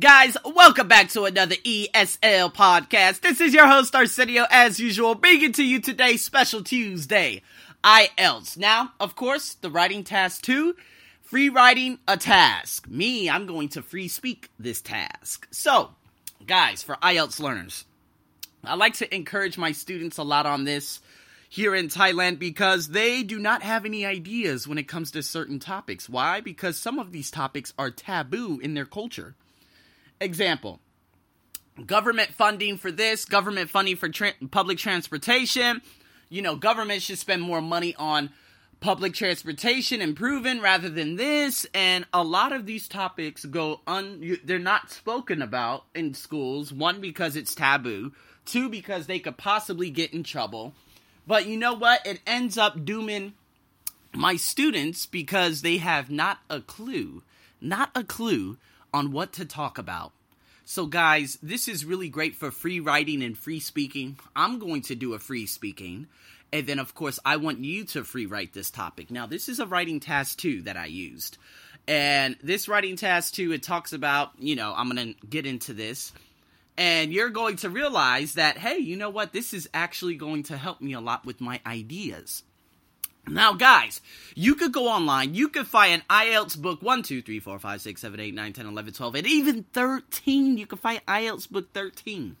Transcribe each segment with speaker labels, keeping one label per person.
Speaker 1: Guys, welcome back to another ESL podcast. This is your host Arsenio, as usual, bringing to you today special Tuesday, IELTS. Now, of course, the writing task two, free writing a task. Me, I'm going to free speak this task. So, guys, for IELTS learners, I like to encourage my students a lot on this here in Thailand because they do not have any ideas when it comes to certain topics. Why? Because some of these topics are taboo in their culture. Example. Government funding for this, government funding for tra- public transportation. You know, government should spend more money on public transportation improving rather than this. And a lot of these topics go un they're not spoken about in schools. One because it's taboo. Two because they could possibly get in trouble. But you know what? It ends up dooming my students because they have not a clue not a clue on what to talk about. So, guys, this is really great for free writing and free speaking. I'm going to do a free speaking. And then, of course, I want you to free write this topic. Now, this is a writing task two that I used. And this writing task two, it talks about, you know, I'm going to get into this. And you're going to realize that, hey, you know what? This is actually going to help me a lot with my ideas. Now, guys, you could go online, you could find an IELTS book 1, 2, 3, 4, 5, 6, 7, 8, 9, 10, 11, 12, and even 13. You could find IELTS book 13.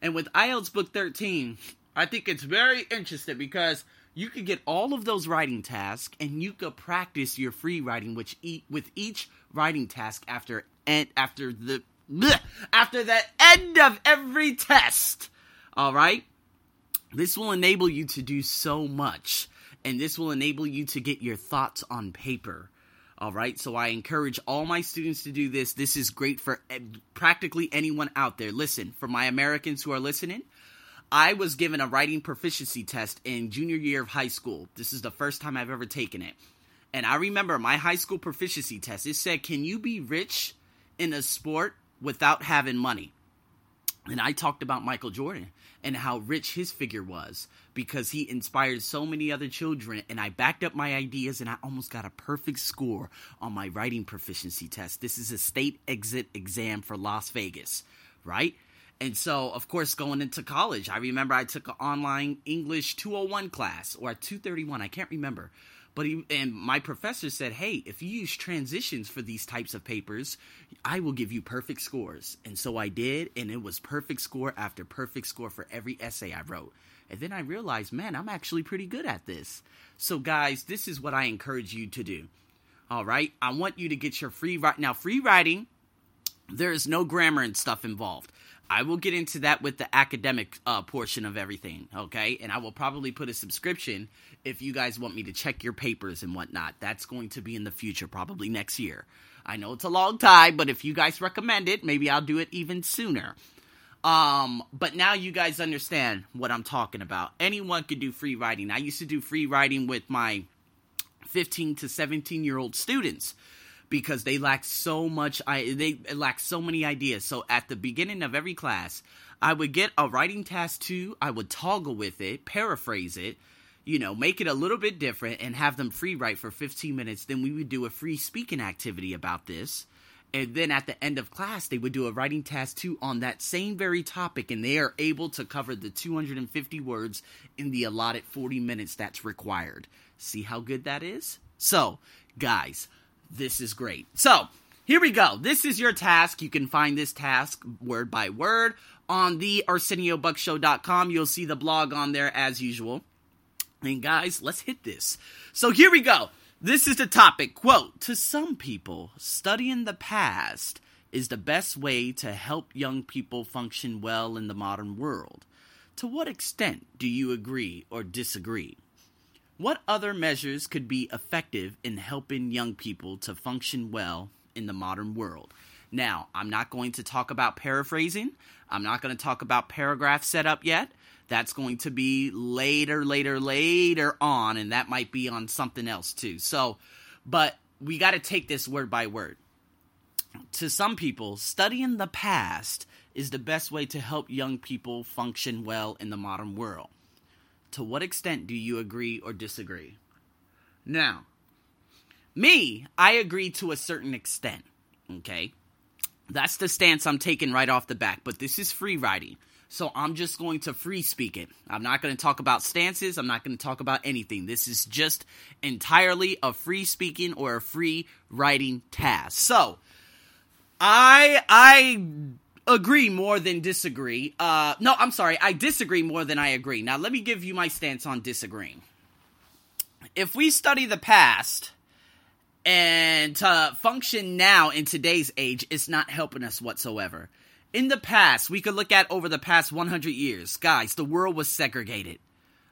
Speaker 1: And with IELTS book 13, I think it's very interesting because you could get all of those writing tasks and you could practice your free writing which e- with each writing task after and after the bleh, after the end of every test. All right? This will enable you to do so much and this will enable you to get your thoughts on paper. All right, so I encourage all my students to do this. This is great for practically anyone out there. Listen, for my Americans who are listening, I was given a writing proficiency test in junior year of high school. This is the first time I've ever taken it. And I remember my high school proficiency test. It said, Can you be rich in a sport without having money? And I talked about Michael Jordan and how rich his figure was because he inspired so many other children. And I backed up my ideas and I almost got a perfect score on my writing proficiency test. This is a state exit exam for Las Vegas, right? And so, of course, going into college, I remember I took an online English 201 class or 231, I can't remember. But he, and my professor said, "Hey, if you use transitions for these types of papers, I will give you perfect scores." And so I did, and it was perfect score after perfect score for every essay I wrote. And then I realized, man, I'm actually pretty good at this. So guys, this is what I encourage you to do. All right? I want you to get your free right now free writing there is no grammar and stuff involved. I will get into that with the academic uh, portion of everything, okay? And I will probably put a subscription if you guys want me to check your papers and whatnot. That's going to be in the future, probably next year. I know it's a long time, but if you guys recommend it, maybe I'll do it even sooner. Um, but now you guys understand what I'm talking about. Anyone can do free writing. I used to do free writing with my 15 to 17 year old students because they lack so much I they lack so many ideas. So at the beginning of every class, I would get a writing task two. I would toggle with it, paraphrase it, you know, make it a little bit different and have them free write for 15 minutes. Then we would do a free speaking activity about this. And then at the end of class, they would do a writing task two on that same very topic, and they are able to cover the 250 words in the allotted 40 minutes that's required. See how good that is? So, guys, this is great. So, here we go. This is your task. You can find this task word by word on the ArsenioBuckshow.com. You'll see the blog on there as usual. And guys, let's hit this. So here we go. This is the topic. Quote To some people, studying the past is the best way to help young people function well in the modern world. To what extent do you agree or disagree? What other measures could be effective in helping young people to function well in the modern world? Now, I'm not going to talk about paraphrasing. I'm not going to talk about paragraph setup yet. That's going to be later, later, later on, and that might be on something else too. So, but we got to take this word by word. To some people, studying the past is the best way to help young people function well in the modern world. To what extent do you agree or disagree? Now, me, I agree to a certain extent. Okay? That's the stance I'm taking right off the back. But this is free writing. So I'm just going to free speak it. I'm not going to talk about stances. I'm not going to talk about anything. This is just entirely a free speaking or a free writing task. So I I agree more than disagree. Uh no, I'm sorry. I disagree more than I agree. Now let me give you my stance on disagreeing. If we study the past and to function now in today's age, it's not helping us whatsoever in the past, we could look at over the past 100 years, guys, the world was segregated.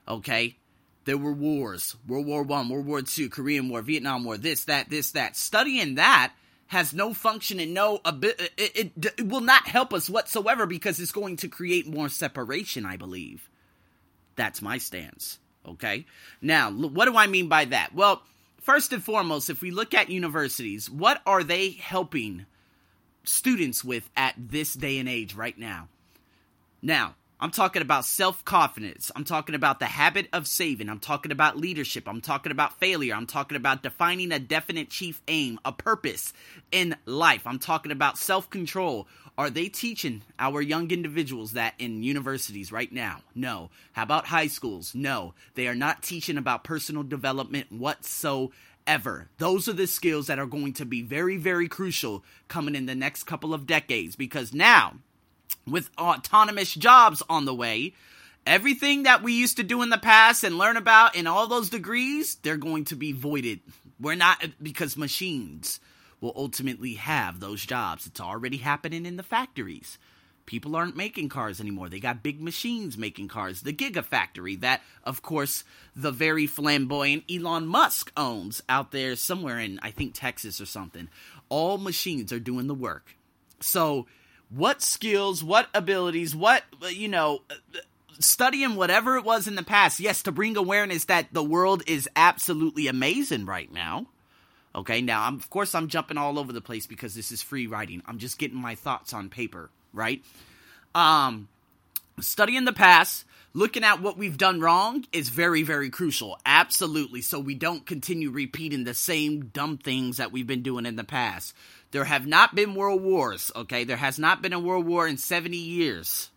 Speaker 1: Okay? There were wars World War One, World War Two, Korean War, Vietnam War, this, that, this, that. Studying that has no function and no it, it, it will not help us whatsoever because it's going to create more separation, I believe. That's my stance. Okay? Now, what do I mean by that? Well, first and foremost, if we look at universities, what are they helping students with at this day and age right now. Now, I'm talking about self confidence. I'm talking about the habit of saving. I'm talking about leadership. I'm talking about failure. I'm talking about defining a definite chief aim, a purpose in life. I'm talking about self control. Are they teaching our young individuals that in universities right now? No. How about high schools? No. They are not teaching about personal development whatsoever ever. Those are the skills that are going to be very, very crucial coming in the next couple of decades because now, with autonomous jobs on the way, everything that we used to do in the past and learn about in all those degrees, they're going to be voided. We're not, because machines will ultimately have those jobs. It's already happening in the factories. People aren't making cars anymore. They got big machines making cars. The Gigafactory, that, of course, the very flamboyant Elon Musk owns out there somewhere in, I think, Texas or something. All machines are doing the work. So, what skills, what abilities, what, you know, studying whatever it was in the past, yes, to bring awareness that the world is absolutely amazing right now. Okay, now, I'm, of course, I'm jumping all over the place because this is free writing. I'm just getting my thoughts on paper right? Um, studying the past, looking at what we've done wrong is very, very crucial. Absolutely. So we don't continue repeating the same dumb things that we've been doing in the past. There have not been world wars, okay? There has not been a world war in 70 years.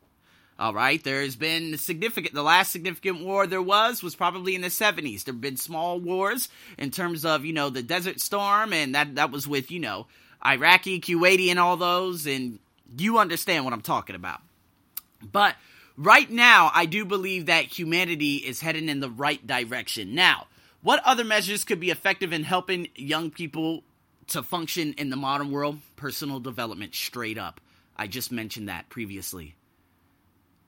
Speaker 1: All right, there's been significant. The last significant war there was was probably in the 70s. There've been small wars in terms of you know the Desert Storm, and that that was with you know Iraqi, Kuwaiti, and all those, and you understand what I'm talking about. But right now, I do believe that humanity is heading in the right direction. Now, what other measures could be effective in helping young people to function in the modern world? Personal development, straight up. I just mentioned that previously.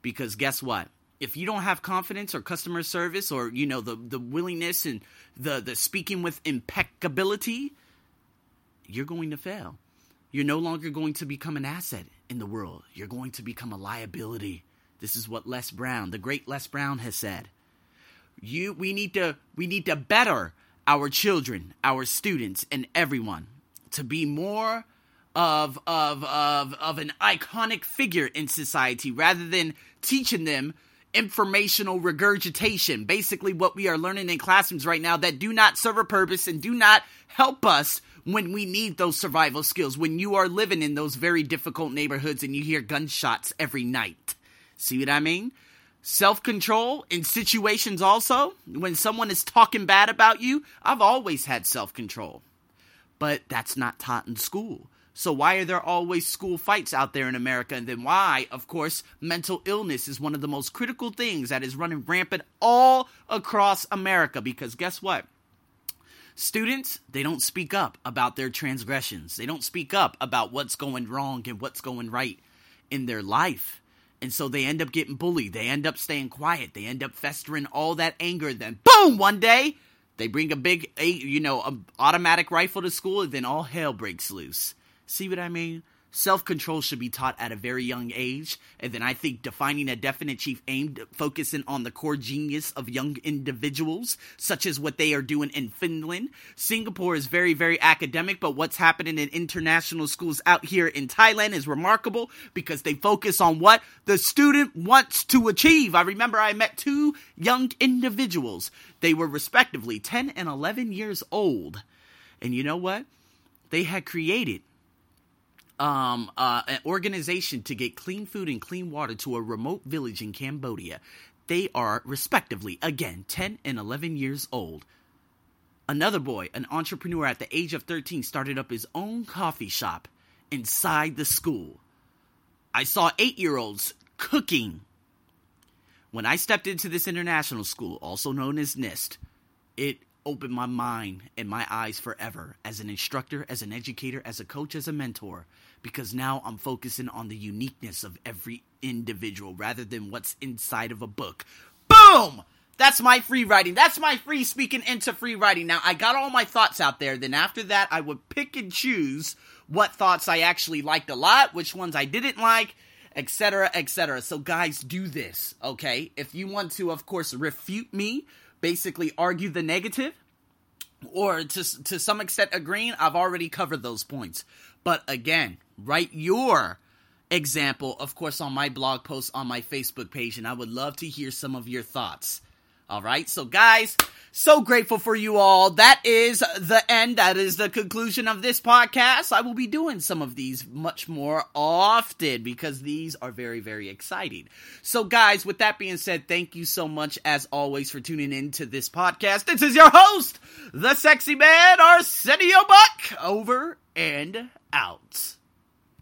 Speaker 1: Because guess what? If you don't have confidence or customer service or you know the the willingness and the the speaking with impeccability, you're going to fail. You're no longer going to become an asset in the world. You're going to become a liability. This is what Les Brown, the great Les Brown has said. You we need to we need to better our children, our students and everyone to be more of of of of an iconic figure in society rather than teaching them informational regurgitation basically what we are learning in classrooms right now that do not serve a purpose and do not help us when we need those survival skills, when you are living in those very difficult neighborhoods and you hear gunshots every night. See what I mean? Self control in situations also, when someone is talking bad about you, I've always had self control. But that's not taught in school. So, why are there always school fights out there in America? And then, why, of course, mental illness is one of the most critical things that is running rampant all across America. Because, guess what? Students, they don't speak up about their transgressions. They don't speak up about what's going wrong and what's going right in their life. And so they end up getting bullied. They end up staying quiet. They end up festering all that anger. Then, boom, one day, they bring a big, you know, automatic rifle to school, and then all hell breaks loose. See what I mean? Self control should be taught at a very young age. And then I think defining a definite chief aim, focusing on the core genius of young individuals, such as what they are doing in Finland. Singapore is very, very academic, but what's happening in international schools out here in Thailand is remarkable because they focus on what the student wants to achieve. I remember I met two young individuals. They were respectively 10 and 11 years old. And you know what? They had created um, uh, an organization to get clean food and clean water to a remote village in Cambodia. They are, respectively, again, 10 and 11 years old. Another boy, an entrepreneur at the age of 13, started up his own coffee shop inside the school. I saw eight year olds cooking. When I stepped into this international school, also known as NIST, it opened my mind and my eyes forever as an instructor, as an educator, as a coach, as a mentor, because now I'm focusing on the uniqueness of every individual rather than what's inside of a book. Boom! That's my free writing. That's my free speaking into free writing. Now, I got all my thoughts out there. Then after that, I would pick and choose what thoughts I actually liked a lot, which ones I didn't like, etc., etc. So, guys, do this, okay? If you want to, of course, refute me, basically argue the negative, or to, to some extent agreeing, I've already covered those points. But again, write your example, of course, on my blog post on my Facebook page, and I would love to hear some of your thoughts. All right. So, guys, so grateful for you all. That is the end. That is the conclusion of this podcast. I will be doing some of these much more often because these are very, very exciting. So, guys, with that being said, thank you so much, as always, for tuning in to this podcast. This is your host, the sexy man, Arsenio Buck, over and out.